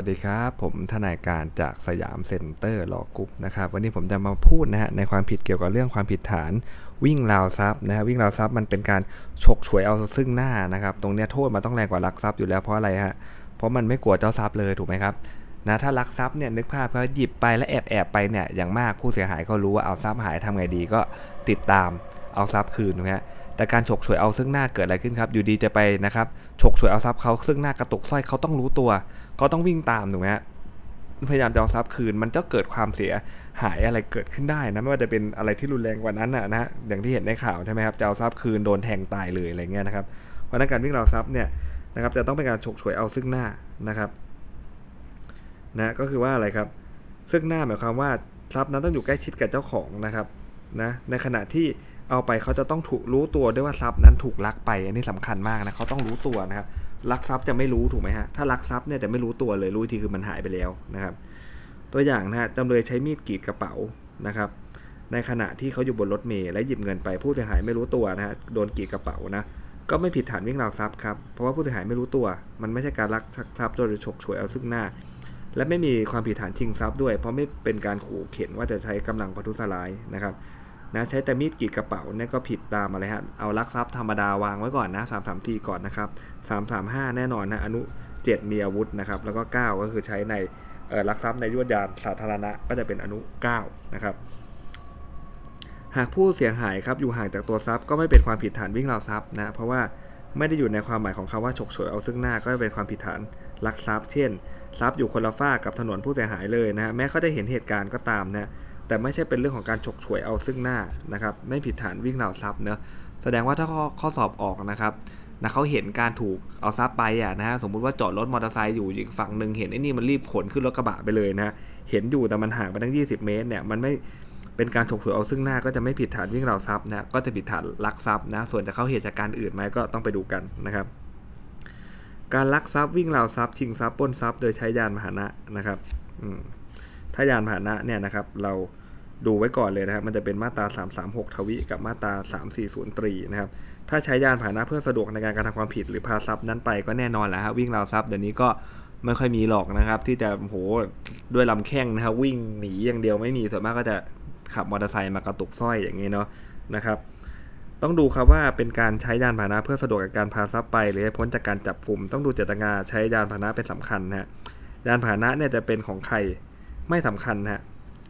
วัสดีครับ ผมทนายการจากสยามเซ็นเตอร์ Law Group นะครับวันนี้ผมจะมาพูดนะฮะในความผิดเกี่ยวกับเรื่องความผิดฐานวิ่งราวทรัพย์นะฮะวิ่งราวทรัพย์มันเป็นการฉกฉวยเอาซึ่งหน้านะครับ ตรงเนี้ยโทษมันต้องแรงกว่าลักทรัพย์อยู่แล้วเพราะอะไรฮะเพราะมันไม่กลัวเจ้าทรัพย์เลยถูกไหมครับนะถ้าลักทรัพย์เนี่ยนึกภาพเขาหยิบไปแล้วแอบแอบไปเนี่ยอย่างมากผู้เสียหายก็รู้ว่าเอาทรัพย์หายทำไงดีก็ติดตามเอาทรัพย์คืนถูกไหมฮะ แต่การฉกฉวยเอาซึ่งหน้าเกิดอะไรขึ้นครับ อยู่ดีจะไปนะครับฉกฉวยเอาทรัพย์เขาซึ่งหน้ากระตุกสร้อยเขาต้องรู้ตัวเขาต้องวิ่งตามถูกไหมฮะพยายามจะเอาทรัพย์คืน มันจะเกิดความเสียหายอะไรเกิดขึ้นได้นะไม่ว่าจะเป็นอะไรที่รุนแรงกว่านั้นนะนะอย่างที่เห็นในข่าวใช่ไหมครับจะเอาทรัพย์คืนโดนแทงตายเลยอะไรเงี้ยนะครับเพราะนั้นการวิ่งราวทรัพย์เนี่ยนะครับจะต้องเป็นการฉกฉวยเอาซึ่งหน้านะครับนะก็คือว่าอะไรครับ ซึ่งหน้าหมายความว่าทรัพย์นั้นต้องอยู่ใกล้ชิดกับเจ้าของนะครับนะในขณะที่ เอาไปเขาจะต้องถูกรู้ตัวด้วยว่าทรัพย์นั้นถูกลักไป อันนี้สำคัญมากนะเขาต้องรู้ตัวนะครับลักทรัพย์จะไม่รู้ถูกไหมฮะถ้าลักทรัพย์เนี่ยจะไม่รู้ตัวเลยรู้ทีคือมันหายไปแล้วนะครับ ตัวอย่างนะฮะจำเลยใช้มีดกรีดกระเป๋านะครับ ในขณะที่เขาอยู่บนรถเมล์และหยิบเงินไปผู้เสียหายไม่รู้ตัวนะฮะโดนกรีดกระเป๋านะก็ไม่ผิดฐานวิ่งราวทรัพย์ครับเพราะว่าผู้เสียหายไม่รู้ตัว มันไม่ใช่การลักทรัพย์โดยฉกฉวยเอาซึ่งหน้า และไม่มีความผิดฐานชิงทรัพย์ด้วย เพราะไม่เป็นการขู่เข็นว่าจะใช้กำลังประทุษร้ายนะครับ นะใช้แต่มีดกรีดกระเป๋าเนี่ยก็ผิดตามอะไรฮะเอาลักทรัพย์ธรรมดาวางไว้ก่อนนะสามสามทีก่อนนะครับสามสามห้าแน่นอนนะอนุเจ็ดมีอาวุธนะครับแล้วก็เก้าก็คือใช้ในลักทรัพย์ในยวดยานสาธารณะก็จะเป็นอนุ 9 นะครับหากผู้เสียหายครับอยู่ห่างจากตัวทรัพย์ก็ไม่เป็นความผิดฐานวิ่งราวทรัพย์นะเพราะว่าไม่ได้อยู่ในความหมายของคำว่าฉกฉวยเอาซึ่งหน้าก็จะเป็นความผิดฐานลักทรัพย์ เช่น ทรัพย์อยู่คนละฝ้ากับถนนผู้เสียหายเลยนะฮะแม้เขาได้เห็นเหตุการณ์ก็ตามนะ แต่ไม่ใช่เป็นเรื่องของการฉกฉวยเอาซึ่งหน้านะครับไม่ผิดฐานวิ่งราวทรัพย์เนะแสดงว่าถ้าข้อข้อสอบออกนะครับนะเขาเห็นการถูกเอาทรัพย์ไปอะนะฮะสมมุติว่าจอดรถมอเตอร์ไซค์อยู่อีกฝั่งหนึ่งเห็นไอ้นี่มันรีบขนขึ้นรถกระบะไปเลยนะเห็นอยู่แต่มันห่างไปตั้ง 20 เมตรเนี่ยมันไม่เป็นการฉกฉวยเอาซึ่งหน้าก็จะไม่ผิดฐานวิ่งราวทรัพย์นะก็จะผิดฐานลักทรัพย์นะส่วนจะเข้าเหตุจากการอื่นไหมก็ต้องไปดูกันนะครับ การลักทรัพย์วิ่งราวทรัพย์ชิงทรัพย์ปล้นทรัพย์โดยใช้ยานพาหนะนะครับถ้ายานพาหนะเนี่ยนะครับเรา ดูไว้ก่อนเลยนะครับ มันจะเป็นมาตรา 336 ทวิ กับมาตรา 340 ตรีนะครับ ถ้าใช้ยานพาหนะเพื่อสะดวกในการกระทำความผิดหรือพาทรัพย์นั้นไปก็แน่นอนแหละฮะวิ่งราวทรัพย์เดี๋ยวนี้ก็ไม่ค่อยมีหรอกนะครับ ที่จะโหด้วยลำแข้งนะครับวิ่งหนีอย่างเดียวไม่มีส่วนมากก็จะขับมอเตอร์ไซค์มากระตุกสร้อยอย่างนี้เนาะนะครับ ต้องดูครับว่าเป็นการใช้ยานพาหนะเพื่อสะดวกกับการพาทรัพย์ไป หรือให้พ้นจากการจับกลุ่มต้องดูเจตนาใช้ยานพาหนะเป็นสำคัญนะฮะยานพาหนะเนี่ยจะเป็นของใครไม่สำคัญนะฮะ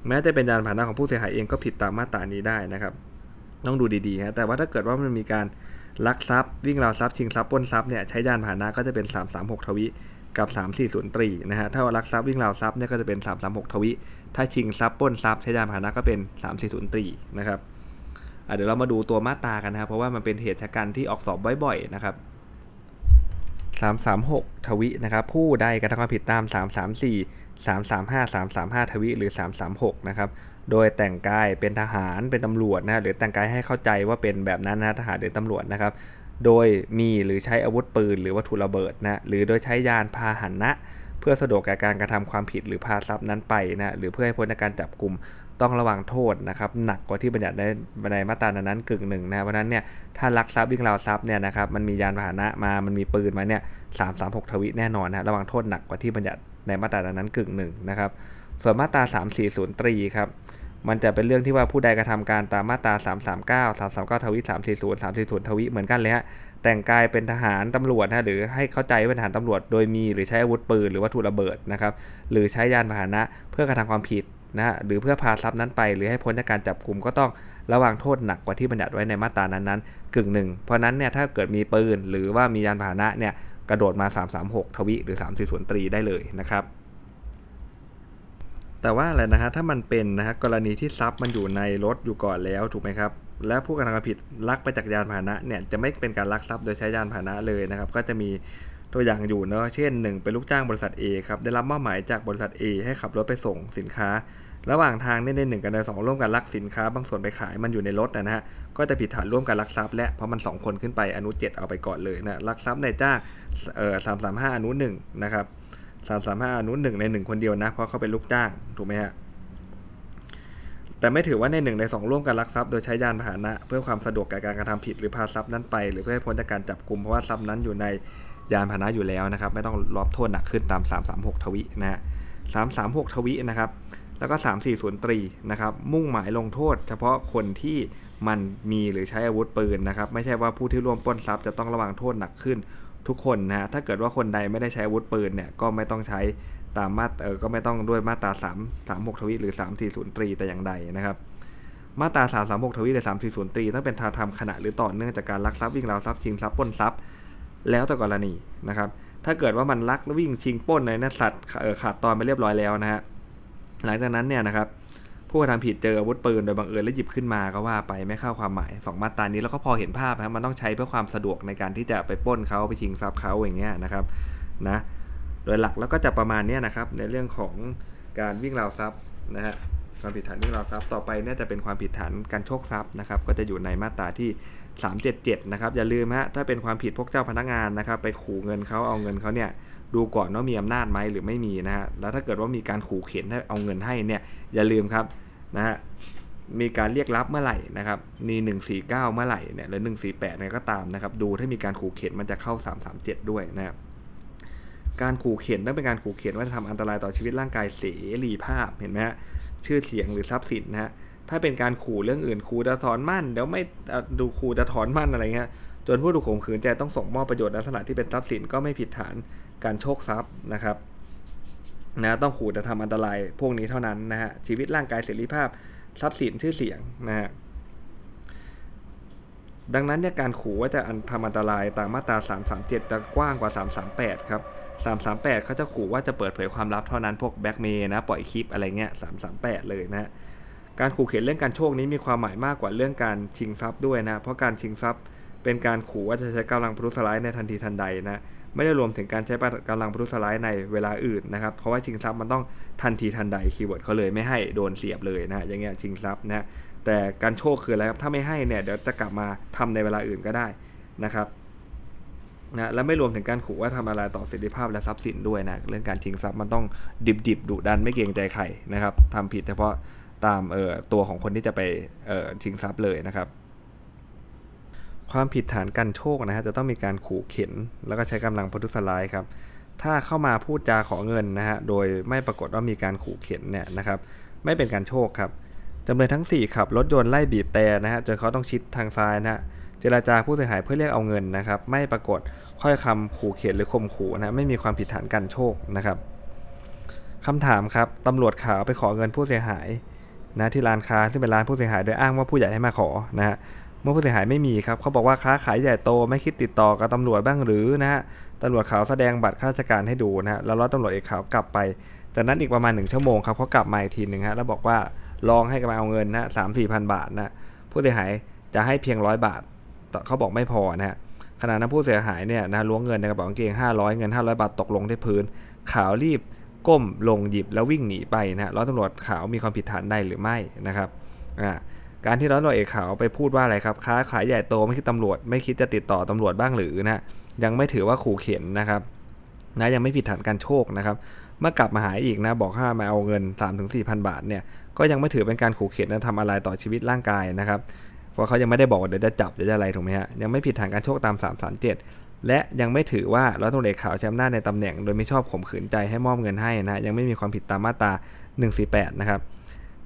แม้จะเป็นยานพาหนะของผู้เสียหายเองก็ผิดตามมาตรานี้ได้นะครับ ต้องดูดีๆฮะแต่ว่าถ้าเกิดว่ามันมีการลักทรัพย์ วิ่งราวทรัพย์ชิงทรัพย์ปล้นทรัพย์เนี่ยใช้ยานพาหนะก็จะเป็น 336 ทวิกับ 340ตรีนะฮะถ้าว่าลักทรัพย์วิ่งราวทรัพย์เนี่ยก็จะเป็น 336 ทวิ ถ้าชิงทรัพย์ปล้นทรัพย์ใช้ยานพาหนะก็เป็น 340ตรีนะครับเดี๋ยวเรามาดูตัวมาตรากันนะครับเพราะว่ามันเป็นเหตุชะกันที่ออกสอบบ่อยๆนะครับ 336 ทวินะครับ ผู้ใดกระทำความผิดตาม 334 335 335 ทวิหรือ 336 นะครับ โดยแต่งกายเป็นทหารเป็นตำรวจนะหรือแต่งกายให้เข้าใจว่าเป็นแบบนั้นนะทหารหรือตำรวจนะครับ โดยมีหรือใช้อาวุธปืน หรือวัตถุระเบิดนะหรือโดยใช้ยานพาหนะ เพื่อสะดวกแก่การกระทำความผิดหรือพาทรัพย์นั้นไปนะหรือเพื่อให้พ้นจากการจับกลุ่ม ต้องระวังโทษนะครับหนักกว่าที่บัญญัติในในมาตรานั้นกึ่งหนึ่งนะเพราะนั้นเนี่ยถ้าลักทรัพย์วิ่งราวทรัพย์เนี่ยนะครับมันมียานพาหนะมามันมีปืนมาเนี่ยสามสามหกทวิแน่นอนนะระวังโทษหนักกว่าที่บัญญัติในมาตรานั้นกึ่งหนึ่งนะครับส่วนมาตรา340ตรีครับมันจะเป็นเรื่องที่ว่าผู้ใดกระทำการตามมาตรา 339 339 ทวิ340 340 ทวิเหมือนกันเลยฮะ แต่งกายเป็นทหารตำรวจนะหรือให้เข้าใจว่าทหารตำรวจ โดยมีหรือใช้อาวุธปืนหรือวัตถุระเบิดนะครับ หรือใช้ยานพาหนะเพื่อกระทำความผิด นะหรือเพื่อพาทรัพย์นั้นไป หรือให้พ้นจากการจับกลุ่มก็ต้องระวังโทษหนักกว่าที่บัญญัติไว้ในมาตรานั้นๆกึ่งหนึ่งเพราะนั้นเนี่ยถ้าเกิดมีปืนหรือว่ามียานพาหนะเนี่ยกระโดดมา 336 ทวิหรือ 340ตรีได้เลยนะครับ แต่ว่าอะไรนะฮะถ้ามันเป็นนะฮะกรณีที่ทรัพย์มันอยู่ในรถอยู่ก่อนแล้วถูกไหมครับและผู้กระทำความผิดลักไปจากยานพาหนะเนี่ยจะไม่เป็นการลักทรัพย์โดยใช้ยานพาหนะเลยนะครับ ก็จะมี ตัวอย่างอยู่เนาะเช่น 1 เป็นลูกจ้างบริษัท A ครับได้รับมอบหมายจากบริษัท A ให้ขับรถไปส่งสินค้า ระหว่างทางในในหนึ่งกับในสองร่วมกันลักสินค้า บางส่วนไปขายมันอยู่ในรถนะฮะก็จะผิดฐานร่วมกันลักทรัพย์และเพราะมัน 2 คนขึ้นไปอนุ7เอาไปก่อนเลยนะลักทรัพย์ในจ้างเอ่อสามสามห้าอนุหนึ่งนะครับสามสามห้าอนุหนึ่งในหนึ่งคนเดียวนะเพราะเขาเป็นลูกจ้างถูกไหมฮะแต่ไม่ถือว่าในหนึ่งในสองร่วมกันลักทรัพย์โดยใช้ยานพาหนะ เพื่อความสะดวกแก่การกระทำผิดหรือพาทรัพย์นั้นไป หรือเพื่อให้พ้นจากการจับกลุ่มเพราะว่าทรัพย์นั้นอยู่ใน ยานพาหนะอยู่แล้วนะครับ ไม่ต้องรับโทษหนักขึ้นตาม 336 ทวินะฮะ336 ทวินะครับ แล้วก็ 340ตรีนะครับ มุ่งหมายลงโทษ เฉพาะคนที่มันมีหรือใช้อาวุธปืนนะครับ ไม่ใช่ว่าผู้ที่ร่วมปล้นทรัพย์จะต้องระวังโทษหนักขึ้นทุกคนนะฮะถ้าเกิดว่าคนใดไม่ได้ใช้อาวุธปืนเนี่ยก็ไม่ต้องใช้ตามมาตรเออก็ไม่ต้องด้วยมาตรา3 36ทวิหรือ340ตรีแต่อย่างใดนะครับ มาตรา336ทวิหรือ340ตรีต้องเป็นทาทำขณะหรือต่อเนื่องจากการลักทรัพย์วิ่งราวทรัพย์ชิงทรัพย์ปล้นทรัพย์ แล้วแต่กรณีนะครับ ถ้าเกิดว่ามันลักวิ่งชิงป้นในนัสัตว์ขาดตอนไปเรียบร้อยแล้วนะฮะหลังจากนั้นเนี่ยนะครับผู้กระทำผิดเจออาวุธปืนโดยบังเอิญและหยิบขึ้นมาก็ว่าไปไม่เข้าความหมาย 2 มาตรานี้แล้วก็พอเห็นภาพนะมันต้องใช้เพื่อความสะดวกในการที่จะไปป้นเขาไปชิงทรัพย์เขาอย่างเงี้ยนะครับนะโดยหลักแล้วก็จะประมาณนี้นะครับในเรื่องของการวิ่งราวทรัพย์นะฮะ ความผิดฐานวิ่งราวทรัพย์ต่อไปเนี่ยจะเป็นความผิดฐานการโชคทรัพย์นะครับ ก็จะอยู่ในมาตราที่ 377 นะครับ อย่าลืมฮะถ้าเป็นความผิดพวกเจ้าพนักงานนะครับ ไปขู่เงินเขาเอาเงินเขาเนี่ยดูก่อนว่ามีอำนาจไหมหรือไม่มีนะฮะแล้วถ้าเกิดว่ามีการขู่เข็นให้เอาเงินให้เนี่ยอย่าลืมครับนะฮะมีการเรียกรับเมื่อไหร่นะครับมี149 เมื่อไหร่เนี่ยหรือ 148เนี่ยก็ตามนะครับดูถ้ามีการขู่เข็นมันจะเข้า 337 ด้วยนะครับ การขู่เข็นต้องเป็นการขู่เข็นว่าจะทำอันตรายต่อชีวิตร่างกายเสรีภาพเห็นไหมฮะชื่อเสียงหรือทรัพย์สินนะฮะถ้าเป็นการขู่เรื่องอื่นขู่จะถอนมั่นเดี๋ยวไม่ดูขู่จะถอนมั่นอะไรเงี้ยจนผู้ถูกข่มขืนใจต้องส่งมอบประโยชน์ลักษณะที่เป็นทรัพย์สินก็ไม่ผิดฐานการโชคทรัพย์นะครับนะต้องขู่จะทำอันตรายพวกนี้เท่านั้นนะฮะชีวิตร่างกายเสรีภาพทรัพย์สินชื่อเสียงนะฮะดังนั้นเนี่ยการขู่ว่าจะทำอันตรายตามมาตรา 337 จะกว้างกว่า 338 ครับ 338เขาจะขู่ว่าจะเปิดเผยความลับเท่านั้นพวกแบ็กเมย์นะปล่อยคลิปอะไรเงี้ย338 เลยนะการขู่เข็ญเรื่องกรรโชกนี้มีความหมายมากกว่าเรื่องการชิงทรัพย์ด้วยนะเพราะการชิงทรัพย์เป็นการขู่ว่าจะใช้กำลังประทุษร้ายในทันทีทันใดนะไม่ได้รวมถึงการใช้กำลังประทุษร้ายในเวลาอื่นนะครับเพราะว่าชิงทรัพย์มันต้องทันทีทันใด keyword เขาเลยไม่ให้โดนเสียบเลยนะอย่างเงี้ยชิงทรัพย์นะแต่กรรโชกคืออะไรครับถ้าไม่ให้เนี่ยเดี๋ยวจะกลับมาทำในเวลาอื่นก็ได้นะครับ นะและไม่รวมถึงการขู่ว่าทำอะไรต่อสิทธิภาพและทรัพย์สินด้วยนะเรื่องการชิงทรัพย์มันต้องดิบดิบดุดันไม่เกรงใจใครนะครับทำผิดเฉพาะตามเอ่อตัวของคนที่จะไปเอ่อชิงทรัพย์เลยนะครับ ความผิดฐานกันโชคนะฮะจะต้องมีการขู่เข็น แล้วก็ใช้กำลังพทุสลายครับถ้าเข้ามาพูดจาขอเงินนะฮะโดยไม่ปรากฏว่ามีการขู่เข็นเนี่ยนะครับไม่เป็นการโชคครับจำเลยทั้ง 4 ขับรถยนต์ไล่บีบแต่นะฮะจนเขาต้องชิดทางซ้ายนะฮะ เจราจาผู้เสียหายเพื่อเรียกเอาเงินนะครับ ไม่ปรากฏค่อยคำขู่เข็นหรือข่มขู่นะไม่มีความผิดฐานกันโชคนะครับคำถามครับตำรวจขาวไปขอเงินผู้เสียหายนะที่ร้านค้าซึ่งเป็นร้านผู้เสียหายโดยอ้างว่าผู้ใหญ่ให้มาขอนะฮะเมื่อผู้เสียหายไม่มีครับเขาบอกว่าค้าขายใหญ่โตไม่คิดติดต่อกับตำรวจบ้างหรือนะฮะตำรวจขาวแสดงบัตรข้าราชการให้ดูนะฮะแล้วรอตำรวจเอกขาวกลับไปจากนั้นอีกประมาณหนึ่งชั่วโมงครับเขากลับมาอีกทีหนึ่งฮะแล้วบอกว่าลองให้กันมาเอาเงินนะสามสี่พันบาทนะผู้เสียหายจะให้เพียงร้อยบาท เขาบอกไม่พอนะฮะขณะนั้นผู้เสียหายเนี่ยนะล้วงเงินในกระเป๋ากางเกง 500 เงิน 500 บาทตกลงที่พื้น ขาวรีบก้มลงหยิบแล้ววิ่งหนีไปนะฮะร้อยตำรวจขาวมีความผิดฐานใดหรือไม่นะครับการที่ร้อยตำรวจเอกขาวไปพูดว่าอะไรครับ ค้าขายใหญ่โตไม่คิดตำรวจ ไม่คิดจะติดต่อตำรวจบ้างหรือนะยังไม่ถือว่าขู่เข็นนะครับนะยังไม่ผิดฐานการโชคนะครับ เมื่อกลับมาหาอีกนะบอกห้ามาเอาเงิน 3-4,000 บาทเนี่ยก็ยังไม่ถือเป็นการขู่เข็นและทำอะไรต่อชีวิตร่างกายนะครับ ราะเขายังไม่ได้บอกเดี๋ยวจะจับเดี๋ยวจะอะไรถูกไหมฮะยังไม่ผิดฐานการโชคตาม337 และยังไม่ถือว่าร้อยตำรวจเอกขาวใช้อำนาจในตำแหน่ง โดยไม่ชอบข่มขืนใจให้มอบเงินให้นะยังไม่มีความผิดตามมาตรา 148 นะครับ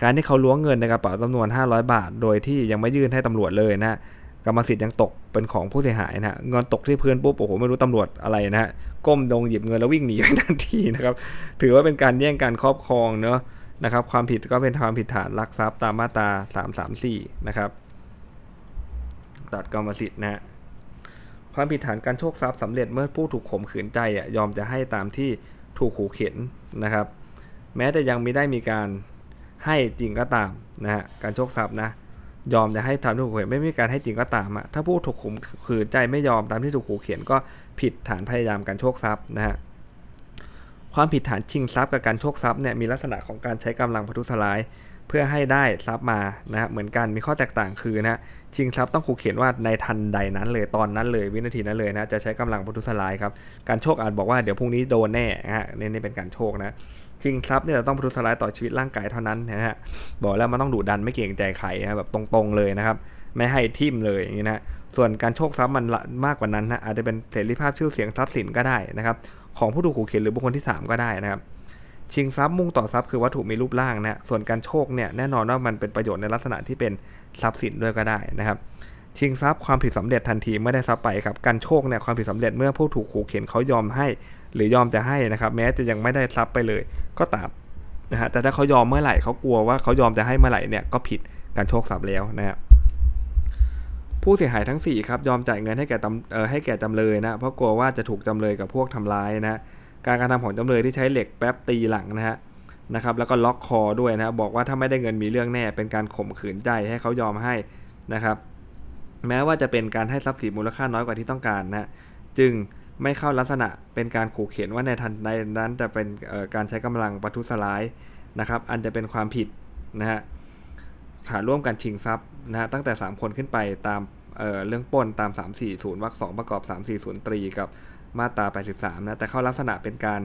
การที่เขาล้วงเงินในกระเป๋าจำนวน 500 บาท โดยที่ยังไม่ยื่นให้ตำรวจเลยนะกรรมสิทธิ์ยังตกเป็นของผู้เสียหายนะเงินตกที่พื้นปุ๊บโอ้โหไม่รู้ตำรวจอะไรนะฮะก้มดงหยิบเงินแล้ววิ่งหนีไปทันทีนะครับถือว่าเป็นการแย่งการครอบครองเนาะนะครับความผิดก็เป็นความผิดฐานลักทรัพย์ตามมาตรา 334 นะครับ ตัดกรรมสิทธิ์นะความผิดฐานการโชคทรัพย์สำเร็จเมื่อผู้ถูกข่มขืนใจอะยอมจะให้ตามที่ถูกขู่เข็นนะครับ แม้แต่ยังไม่ได้มีการให้จริงก็ตามนะฮะการโชคทรัพย์นะยอมจะให้ตามที่ถูกขู่เข็นไม่มีการให้จริงก็ตามอะถ้าผู้ถูกข่มขืนใจไม่ยอมตามที่ถูกขู่เข็นก็ผิดฐานพยายามการโชคทรัพย์นะฮะความผิดฐานชิงทรัพย์กับการโชคทรัพย์เนี่ยมีลักษณะของการใช้กำลังพทุสลาย เพื่อให้ได้ทรัพย์มานะฮะเหมือนกันมีข้อแตกต่างคือนะ ชิงทรัพย์ต้องขู่เขียนว่าในทันใดนั้นเลยตอนนั้นเลยวินาทีนั้นเลยนะจะใช้กำลังพัทุสลายครับการโชคอาจบอกว่าเดี๋ยวพรุ่งนี้โดนแน่นะฮะนี่นี่เป็นการโชคนะชิงทรัพย์เนี่ยต้องพัทุสลายต่อชีวิตร่างกายเท่านั้นนะฮะบอกแล้วมันต้องดุดันไม่เกรงใจใครนะแบบตรงๆเลยนะครับไม่ให้ทิมเลยอย่างนี้นะส่วนการโชคทรัพย์มันมากกว่านั้นนะอาจจะเป็นเสรีภาพชื่อเสียงทรัพย์สินก็ได้นะครับของผู้ถูกขู่เข็นหรือบุคคลที่ 3 ก็ได้นะครับชิงทรัพย์มุ่งต่อทรัพย์คือวัตถุมีรูปร่างนะส่วนการโชคเนี่ยแน่นอนว่ามันเป็นประโยชน์ในลักษณะที่เป็น ทรัพย์สินด้วยก็ได้นะครับชิงทรัพย์ความผิดสำเร็จทันทีเมื่อได้ทรัพย์ไปครับการโชคเนี่ยความผิดสำเร็จเมื่อผู้ถูกขู่เข็นเขายอมให้ หรือยอมจะให้นะครับ แม้จะยังไม่ได้ทรัพย์ไปเลยก็ตามนะฮะแต่ถ้าเขายอมเมื่อไหร่เขากลัวว่าเขายอมจะให้เมื่อไหร่เนี่ยก็ผิดการโชคทรัพย์แล้วนะครับผู้เสียหายทั้ง4ครับยอมจ่ายเงินให้แก่เออให้แก่จำเลยนะเพราะกลัวว่าจะถูกจำเลยกับพวกทำร้ายนะการกระทำของจำเลยที่ใช้เหล็กแป๊บตีหลังนะฮะ นะครับแล้วก็ล็อกคอด้วยนะบบอกว่าถ้าไม่ได้เงินมีเรื่องแน่ เป็นการข่มขืนใจให้เขายอมให้นะครับแม้ว่าจะเป็นการให้ทรัพย์สินมูลค่าน้อยกว่าที่ต้องการนะจึงไม่เข้าลักษณะเป็นการขู่เข็นว่าในทันในนั้นจะเป็นการใช้กำลังประทุษร้ายนะครับ อันจะเป็นความผิดนะฮะฐานร่วมกันชิงทรัพย์นะฮะตั้งแต่ 3 คนขึ้นไปตามเเรื่องป้นตาม 340วรรค2ประกอบ 340ตรีกับมาตรา 83นะแต่เข้าลักษณะเป็นการ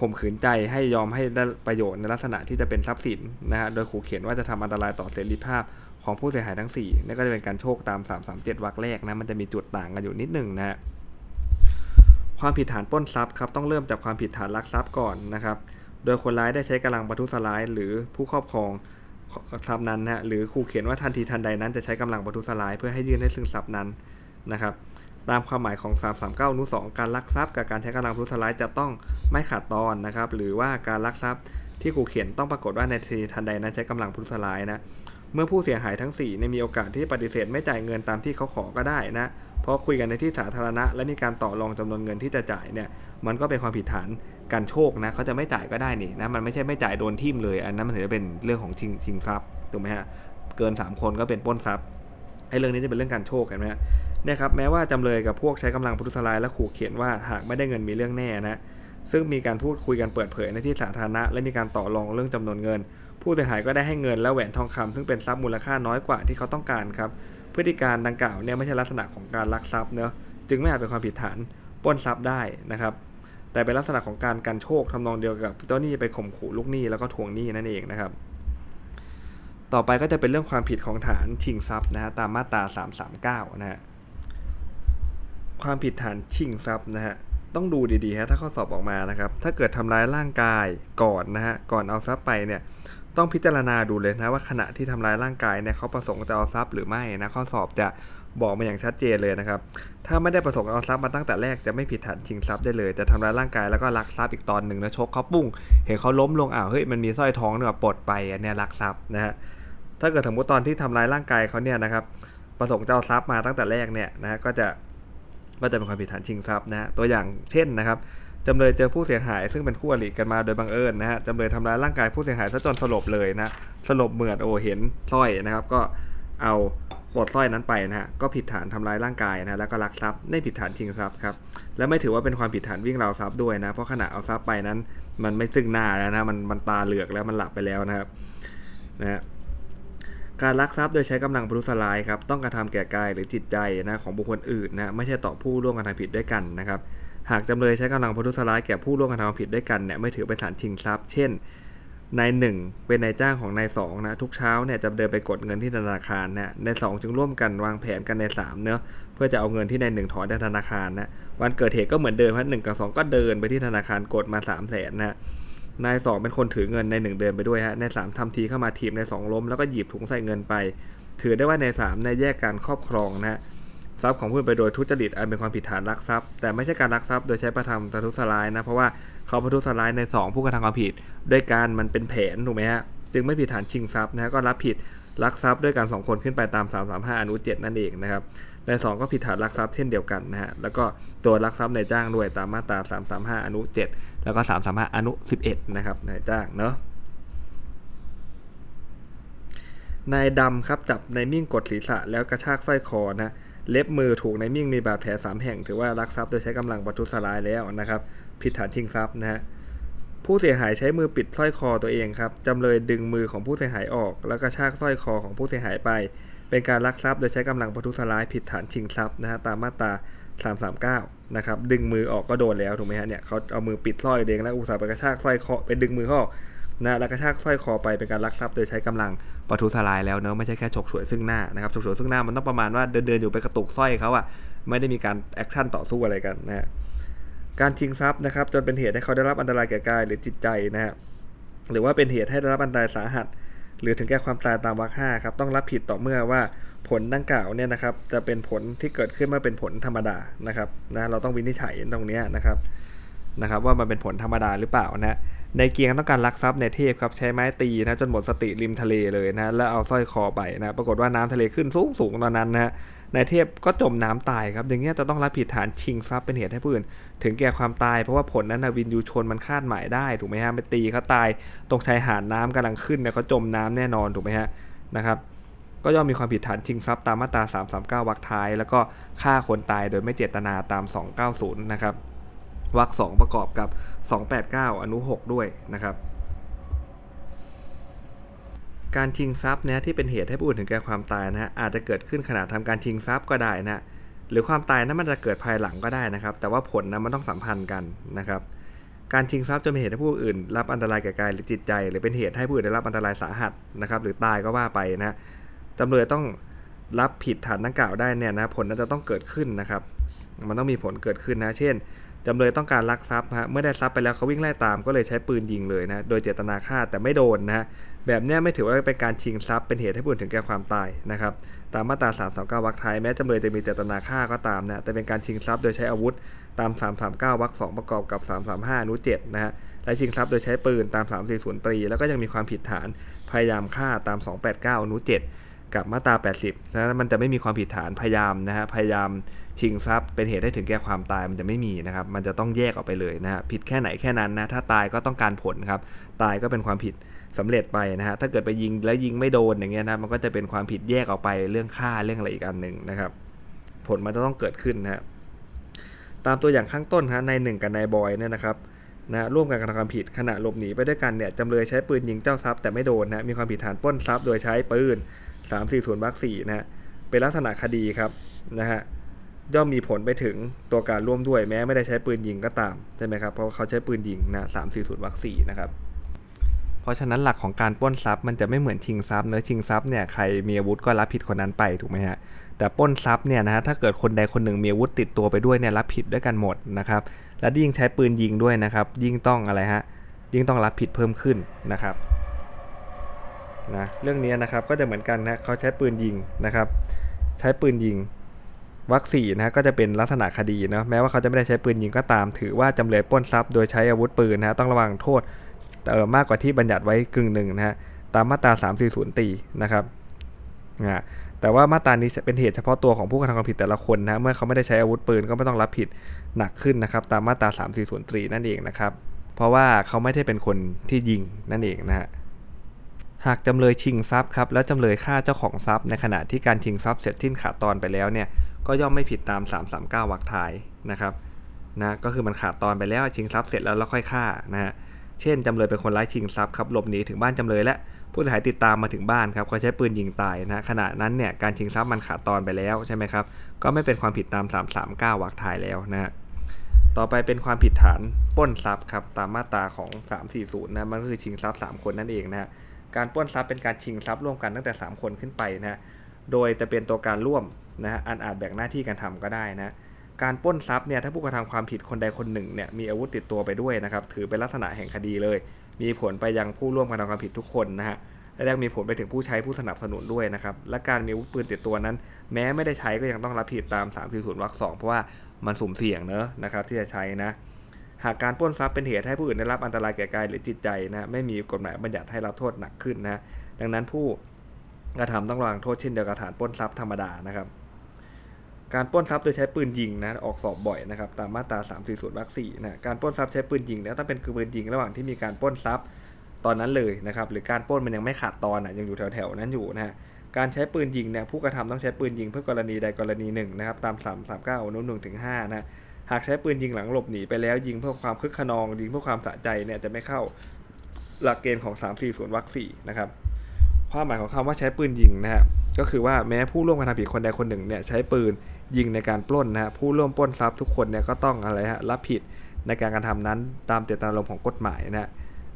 ข่มขืนใจให้ยอมให้ได้ประโยชน์ในลักษณะที่จะเป็นทรัพย์สินนะฮะโดยขู่เขียนว่าจะทำอันตรายต่อเสรีภาพของผู้เสียหายทั้ง4นี่ก็จะเป็นการโชคตาม 337วรรคแรกนะมันจะมีจุดต่างกันอยู่นิดหนึ่งนะฮะความผิดฐานปล้นทรัพย์ครับต้องเริ่มจากความผิดฐานลักทรัพย์ก่อนนะครับ โดยคนร้ายได้ใช้กำลังประทุษร้าย หรือผู้ครอบครองทรัพย์นั้นนะหรือขู่เขียนว่าทันทีทันใดนั้นจะใช้กำลังประทุษร้าย เพื่อให้ยื่นให้ซึ่งทรัพย์นั้นนะครับ ตามความหมายของ 339 อนุ 2 การลักทรัพย์กับการใช้กำลังประทุษร้ายจะต้องไม่ขาดตอนนะครับ หรือว่าการลักทรัพย์ที่ขู่เขียนต้องปรากฏว่าในทีทันใดนั้นใช้กำลังประทุษร้ายนะ เมื่อผู้เสียหายทั้ง4ในมีโอกาสที่ปฏิเสธไม่จ่ายเงินตามที่เขาขอก็ได้นะ เพราะคุยกันในที่สาธารณะ และมีการต่อรองจำนวนเงินที่จะจ่ายเนี่ย มันก็เป็นความผิดฐานการโชคนะเขาจะไม่จ่ายก็ได้นี่นะ มันไม่ใช่ไม่จ่ายโดนทิ่มเลย อันนั้นมันถือเป็นเรื่องของชิงชิงทรัพย์ถูกไหมฮะ เกิน 3 คนก็เป็นป้นทรัพย์ ไอ้เรื่องนี้จะเป็นเรื่องการโชคเห็นไหมเนี่ยครับแม้ว่าจำเลยกับพวกใช้กำลังพุทุสลายและขู่เขียนว่าหากไม่ได้เงินมีเรื่องแน่นะซึ่งมีการพูดคุยกันเปิดเผยในที่สาธารณะ และมีการต่อรองเรื่องจำนวนเงิน ผู้เสียหายก็ได้ให้เงินและแหวนทองคำซึ่งเป็นทรัพย์มูลค่าน้อยกว่าที่เขาต้องการครับพฤติการดังกล่าวเนี่ยไม่ใช่ลักษณะของการลักทรัพย์เนาะจึงไม่อาจเป็นความผิดฐานปล้นทรัพย์ได้นะครับแต่เป็นลักษณะของการกันโชคทำนองเดียวกับเจ้าหนี้ไปข่มขู่ลูกหนี้แล้วก็ทวงหนี้นั่นเองนะครับ ต่อไปก็จะเป็นเรื่องความผิดของฐานชิงทรัพย์นะฮะตามมาตรา 339 นะฮะความผิดฐานชิงทรัพย์นะฮะต้องดูดีๆฮะถ้าข้อสอบออกมานะครับ ถ้าเกิดทำร้ายร่างกายก่อนนะฮะก่อนเอาทรัพย์ไปเนี่ยต้องพิจารณาดูเลยนะว่าขณะที่ทำร้ายร่างกายเนี่ยเขาประสงค์จะเอาทรัพย์หรือไม่นะข้อสอบจะบอกมาอย่างชัดเจนเลยนะครับ ถ้าไม่ได้ประสงค์เอาทรัพย์มาตั้งแต่แรกจะไม่ผิดฐานชิงทรัพย์ได้เลย จะทำร้ายร่างกายแล้วก็ลักทรัพย์อีกตอนหนึ่งนะชกเขาปุ้ง เห็นเขาล้มลงอ้าวเฮ้ยมันมีสร้อยทองเนี่ยปลดไปอันนี้ลักทรัพย์นะฮะ ถ้าเกิดสมมติตอนที่ทำร้ายร่างกายเขาเนี่ยนะครับ ประสงค์จะเอาทรัพย์มาตั้งแต่แรกเนี่ยนะก็จะก็จะเป็นความผิดฐานชิงทรัพย์นะตัวอย่างเช่นนะครับจำเลยเจอผู้เสียหายซึ่งเป็นคู่อริกันมาโดยบังเอิญนะฮะจำเลยทำร้ายร่างกายผู้เสียหายซะจนสลบเลยนะสลบเหมือดโอเห็นสร้อยนะครับ ก็เอาปลดสร้อยนั้นไปนะฮะก็ผิดฐานทำร้ายร่างกายนะแล้วก็ลักทรัพย์ได้ผิดฐานชิงทรัพย์ครับและไม่ถือว่าเป็นความผิดฐานวิ่งราวทรัพย์ด้วยนะเพราะขณะเอาทรัพย์ไปนั้น มันไม่ซึ่งหน้าแล้วนะมันมันตาเหลือกแล้วมันหลับไปแล้วนะครับนะ การลักทรัพย์โดยใช้กำลังปรุษลายครับต้องกระทำแก่กายหรือจิตใจนะของบุคคลอื่นนะไม่ใช่ต่อผู้ร่วมกระทำผิดด้วยกันนะครับหากจำเลยใช้กำลังปรุษลายแก่ผู้ร่วมกระทำผิดด้วยกันเนี่ยไม่ถือเป็นฐานชิงทรัพย์ เช่นนายหนึ่งเป็นนายจ้างของนายสองนะทุกเช้าเนี่ยจะเดินไปกดเงินที่ธนาคารนะนายสองจึงร่วมกันวางแผนกันในสามเนาะเพื่อจะเอาเงินที่นายหนึ่งถอนจากธนาคารนะวันเกิดเหตุก็เหมือนเดิมครับหนึ่งกับสองก็เดินไปที่ธนาคารกดมา3ามแสนนะ นายสองเป็นคนถือเงินในหนึ่งเดินไปด้วยฮะนายสามทำทีเข้ามาทีมนายสองล้มแล้วก็หยิบถุงใส่เงินไป ถือได้ว่าในสามในแยกการครอบครองนะฮะทรัพย์ของผู้ไปโดยทุจริตอันเป็นความผิดฐานลักทรัพย์แต่ไม่ใช่การลักทรัพย์โดยใช้ประทำประทุษร้ายนะเพราะว่าเขาประทุษร้ายใน 2 ผู้กระทำความผิดด้วยการมันเป็นแผนถูกไหมฮะจึงไม่ผิดฐานชิงทรัพย์นะก็รับผิดลักทรัพย์ด้วยการ2คนขึ้นไปตาม 335 อนุ7นั่นเองนะครับ ใน2ก็ผิดฐานลักทรัพย์เช่นเดียวกันนะฮะแล้วก็ตัวลักทรัพย์ในจ้างด้วยตามมาตรา 335 อนุ 7 แล้วก็ 335 อนุ 11 นะครับนายจ้างเนาะนายดำครับจับนายมิ่งกดศีรษะแล้วกระชากสร้อยคอนะเล็บมือถูกนายมิ่งมีบาดแผลสามแห่ง ถือว่ารักทรัพย์โดยใช้กำลังประทุษร้ายแล้วนะครับผิดฐานชิงทรัพย์นะฮะผู้เสียหายใช้มือปิดสร้อยคอตัวเองครับจำเลยดึงมือของผู้เสียหายออก แล้วกระชากสร้อยคอของผู้เสียหายไป เป็นการลักทรัพย์โดยใช้กำลังประทุษร้ายผิดฐานชิงทรัพย์นะฮะตามมาตรา339นะครับดึงมือออกก็โดนแล้วถูกไหมฮะเนี่ยเขาเอามือปิดสร้อยเองแล้วอุตส่าห์ไปกระชากสร้อยคอไปดึงมือเขาออกนะแล้วกระชากสร้อยคอไปเป็นการลักทรัพย์โดยใช้กำลังประทุษร้ายแล้วเนอะไม่ใช่แค่ฉกฉวยซึ่งหน้านะครับฉกฉวยซึ่งหน้ามันต้องประมาณว่าเดินเดินอยู่ไปกระตุกสร้อยเขาอะไม่ได้มีการ action ต่อสู้อะไรกันนะฮะการชิงทรัพย์นะครับจนเป็นเหตุให้เขาได้รับอันตรายแก่กายหรือจิตใจนะฮะหรือว่าเป็นเหตุให้ได้รับอันตรายสาหัส หรือถึงแก่ความตายตามวรรคห้าครับต้องรับผิดต่อเมื่อว่าผลดังกล่าวเนี่ยนะครับจะเป็นผลที่เกิดขึ้นเมื่อเป็นผลธรรมดานะครับนะเราต้องวินิจฉัยตรงนี้นะครับนะครับ ว่ามันเป็นผลธรรมดาหรือเปล่านะนายเกียงต้องการลักทรัพย์นายเทพครับใช้ไม้ตีนะจนหมดสติริมทะเลเลยนะแล้วเอาสร้อยคอไปนะปรากฏว่าน้ำทะเลขึ้นสูงสูงตอนนั้นนะ นายเทพก็จมน้ำตายครับอย่างเงี้ยจะต้องรับผิดฐานชิงทรัพย์เป็นเหตุให้ผู้อื่น ถึงแก่ความตายเพราะว่าผลนั้นนะวินยูชนมันคาดหมายได้ถูกไหมฮะไปตีเขาตายตรงชายหาดน้ำกำลังขึ้นเนี่ยเขาจมน้ำแน่นอนถูกไหมฮะนะครับก็ย่อมมีความผิดฐานชิงทรัพย์ตามมาตรา 339 วรรคท้าย แล้วก็ฆ่าคนตายโดยไม่เจตนาตาม 290 นะครับวรรค2ประกอบกับ 289 อนุ 6 ด้วยนะครับ การชิงทรัพย์เนี่ยที่เป็นเหตุให้ผู้อื่นถึงแก่ความตายนะฮะอาจจะเกิดขึ้นขณะทำการชิงทรัพย์ก็ได้นะหรือความตายนั้นมันจะเกิดภายหลังก็ได้นะครับ แต่ว่าผลนะมันต้องสัมพันธ์กันนะครับ การชิงทรัพย์จะเป็นเหตุให้ผู้อื่น รับอันตรายแก่กายหรือจิตใจ หรือเป็นเหตุให้ผู้อื่นได้รับอันตรายสาหัสนะครับหรือตายก็ว่าไปนะจำเลยต้องรับผิดฐานดังกล่าวได้เนี่ยนะผลนั้นจะต้องเกิดขึ้นนะครับ มันต้องมีผลเกิดขึ้นนะ เช่นจำเลยต้องการลักทรัพย์ฮะเมื่อได้ทรัพย์ไปแล้วเขาวิ่งไล่ตามก็เลยใช้ปืนยิงเลยนะโดยเจตนาฆ่าแต่ไม่โดนนะแบบนี้ไม่ถือว่าเป็นการชิงทรัพย์เป็นเหตุให้ผู้อื่นถึงแก่ความตายนะครับตามมาตรา 339วรรคท้ายแม้จำเลยจะมีเจตนาฆ่าก็ตามนะแต่เป็นการชิงทรัพย์โดยใช้อาวุธตาม 339วรรค2ประกอบกับ 335อนุ7นะฮะและชิงทรัพย์โดยใช้ปืนตาม 340ตรีแล้วก็ยังมีความผิดฐานพยายามฆ่าตาม 289อนุ7 กับมาตรา 80ฉะนั้นมันจะไม่มีความผิดฐานพยายามนะฮะพยายามชิงทรัพย์เป็นเหตุให้ถึงแก่ความตายมันจะไม่มีนะครับ มันจะต้องแยกออกไปเลยนะฮะผิดแค่ไหนแค่นั้นนะถ้าตายก็ต้องการผลครับ ตายก็เป็นความผิดสำเร็จไปนะฮะถ้าเกิดไปยิงแล้วยิงไม่โดนอย่างเงี้ยนะมันก็จะเป็นความผิดแยกออกไปเรื่องฆ่าเรื่องอะไรอีกอันหนึ่งนะครับ ผลมันจะต้องเกิดขึ้นนะฮะตามตัวอย่างข้างต้นฮะในหนึ่งกับนายบอยเนี่ยนะครับนะร่วมกันกระทำความผิดขณะหลบหนีไปด้วยกันเนี่ยจำเลยใช้ปืนยิงเจ้าทรัพย์แต่ไม่โดนนะมีความผิดฐานปล้นทรัพย์โดยใช้ปืน 340วรรค4นะฮะเป็นลักษณะคดีครับนะฮะย่อมมีผลไปถึงตัวการร่วมด้วยแม้ไม่ได้ใช้ปืนยิงก็ตามใช่ไหมครับเพราะเขาใช้ปืนยิงนะ340วรรค4นะครับเพราะฉะนั้นหลักของการปล้นทรัพย์มันจะไม่เหมือนชิงทรัพย์เนื้อชิงทรัพย์เนี่ยใครมีอาวุธก็รับผิดคนนั้นไปถูกไหมฮะแต่ปล้นทรัพย์เนี่ยนะฮะถ้าเกิดคนใดคนหนึ่งมีอาวุธติดตัวไปด้วยเนี่ยรับผิดด้วยกันหมดนะครับและยิ่งใช้ปืนยิงด้วยนะครับ ยิ่งต้องอะไรฮะยิ่งต้องรับผิดเพิ่มขึ้นนะครับ นะเรื่องนี้นะครับก็จะเหมือนกันนะเขาใช้ปืนยิงนะครับ ใช้ปืนยิงวัคซีนนะก็จะเป็นลักษณะคดีนะแม้ว่าเขาจะไม่ได้ใช้ปืนยิงก็ตาม ถือว่าจำเลยปล้นทรัพย์โดยใช้อาวุธปืนนะต้องระวังโทษเออมากกว่าที่บัญญัติไว้กึ่งหนึ่งนะฮะตามมาตรา 340 ตีนะครับนะแต่ว่ามาตรานี้เป็นเหตุเฉพาะตัวของผู้กระทำความผิดแต่ละคนนะเมื่อเขาไม่ได้ใช้อาวุธปืนก็ไม่ต้องรับผิดหนักขึ้นนะครับ ตามมาตรา 340ตรีนั่นเองนะครับ เพราะว่าเขาไม่ได้เป็นคนที่ยิงนั่นเองนะฮะ หากจำเลยชิงทรัพย์ครับแล้วจำเลยฆ่าเจ้าของทรัพย์ในขณะที่การชิงทรัพย์เสร็จสิ้นขาดตอนไปแล้วเนี่ยก็ย่อมไม่ผิดตาม 339วรรคท้ายนะครับนะก็คือมันขาดตอนไปแล้วชิงทรัพย์เสร็จแล้วแล้วค่อยฆ่านะฮะเช่นจำเลยเป็นคนร้ายชิงทรัพย์ครับหลบหนีถึงบ้านจำเลยและผู้เสียหายติดตามมาถึงบ้านครับเขาใช้ปืนยิงตายนะขณะนั้นเนี่ยการชิงทรัพย์มันขาดตอนไปแล้วใช่ไหมครับก็ไม่เป็นความผิดตาม 339วรรคท้ายแล้วนะฮะต่อไปเป็นความผิดฐานปล้นทรัพย์ครับตามมาตราของ 340นะมันก็คือชิงทรัพย์ 3 คนนั่นเองนะฮะ การปล้นทรัพย์เป็นการชิงทรัพย์ร่วมกันตั้งแต่ 3 คนขึ้นไปนะโดยจะเป็นตัวการร่วมนะฮะอันอาจแบ่งหน้าที่การทำก็ได้นะการปล้นทรัพย์เนี่ยถ้าผู้กระทำความผิดคนใดคนหนึ่งเนี่ยมีอาวุธติดตัวไปด้วยนะครับถือเป็นลักษณะแห่งคดีเลย มีผลไปยังผู้ร่วมกระทำความผิดทุกคนนะฮะและยังมีผลไปถึงผู้ใช้ผู้สนับสนุนด้วยนะครับและการมีอาวุธปืนติดตัวนั้น แม้ไม่ได้ใช้ก็ยังต้องรับผิดตาม 340วรรค2เพราะว่ามันสุ่มเสี่ยงเนอะนะครับที่จะใช้นะ หากการปล้นทรัพย์เป็นเหตุให้ผู้อื่นได้รับอันตรายแก่กายหรือจิตใจนะไม่มีกฎหมายบัญญัติให้รับโทษหนักขึ้นนะดังนั้นผู้กระทำต้องระวังโทษเช่นเดียวกับฐานปล้นทรัพย์ธรรมดานะครับ การปล้นทรัพย์โดยใช้ปืนยิงนะออกสอบบ่อยนะครับตามมาตรา340วรรค4นะการปล้นทรัพย์ใช้ปืนยิงแล้วต้องเป็นคือปืนยิงระหว่างที่มีการปล้นทรัพย์ตอนนั้นเลยนะครับหรือการปล้นมันยังไม่ขาดตอนอะยังอยู่แถวๆนั้นอยู่นะฮะการใช้ปืนยิงเนี่ยผู้กระทำต้องใช้ปืนยิงเพื่อกรณีใดกรณีหนึ่งนะครับตาม339อนุ1ถึง5นะ หากใช้ปืนยิงหลังหลบหนีไปแล้วยิงเพื่อความคึกขนอง ยิงเพื่อความสะใจเนี่ยจะไม่เข้าหลักเกณฑ์ของ 340วรรค4นะครับความหมายของคำว่าใช้ปืนยิงนะฮะก็คือว่าแม้ผู้ร่วมกระทำผิดคนใดคนหนึ่งเนี่ยใช้ปืนยิงในการปล้นนะฮะผู้ร่วมปล้นทรัพย์ทุกคนเนี่ยก็ต้องอะไรฮะรับผิดในการกระทำนั้นตามเจตนารมณ์ของกฎหมายนะ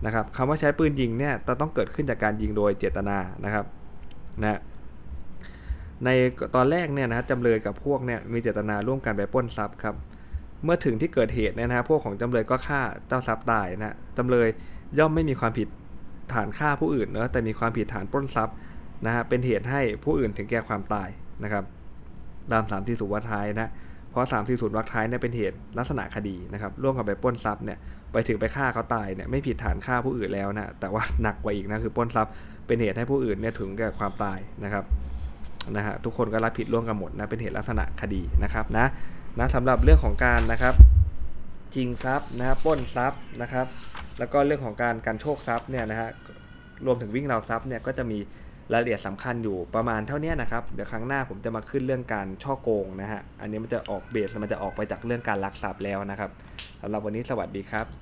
นะครับคำว่าใช้ปืนยิงเนี่ยต้องเกิดขึ้นจากการยิงโดยเจตนานะครับนะฮะในตอนแรกเนี่ยนะฮะจำเลยกับพวกเนี่ยมีเจตนาร่วมกันไปปล้นทรัพย์ครับ เมื่อถึงที่เกิดเหตุเนี่ยนะพวกของจำเลยก็ฆ่าเจ้าทรัพย์ตายนะจำเลยย่อมไม่มีความผิดฐานฆ่าผู้อื่นเนอะแต่มีความผิดฐานปล้นทรัพย์นะฮะเป็นเหตุให้ผู้อื่นถึงแก่ความตายนะครับตาม3 4 0วรรคท้ายนะเพราะ3 4 0วรรคท้ายเนี่ยเป็นเหตุลักษณะคดีนะครับร่วมกันไปปล้นทรัพย์เนี่ยไปถึงไปฆ่าเขาตายเนี่ยไม่ผิดฐานฆ่าผู้อื่นแล้วนะแต่ว่าหนักกว่าอีกนะคือปล้นทรัพย์เป็นเหตุให้ผู้อื่นเนี่ยถึงแก่ความตายนะครับนะฮะทุกคนก็รับผิดร่วมกันหมดนะเป็นเหตุลักษณะคดีนะครับนะ นะสำหรับเรื่องของการนะครับจริงทรัพย์นะฮะปล้นทรัพย์นะครับ แล้วก็เรื่องของการการโชคทรัพย์เนี่ยนะฮะรวมถึงวิ่งราวทรัพย์เนี่ยก็จะมีรายละเอียดสำคัญอยู่ประมาณเท่านี้นะครับ เดี๋ยวครั้งหน้าผมจะมาขึ้นเรื่องการช่อโกงนะฮะ อันนี้มันจะออกเบสมันจะออกไปจากเรื่องการลักทรัพย์แล้วนะครับสำหรับวันนี้สวัสดีครับ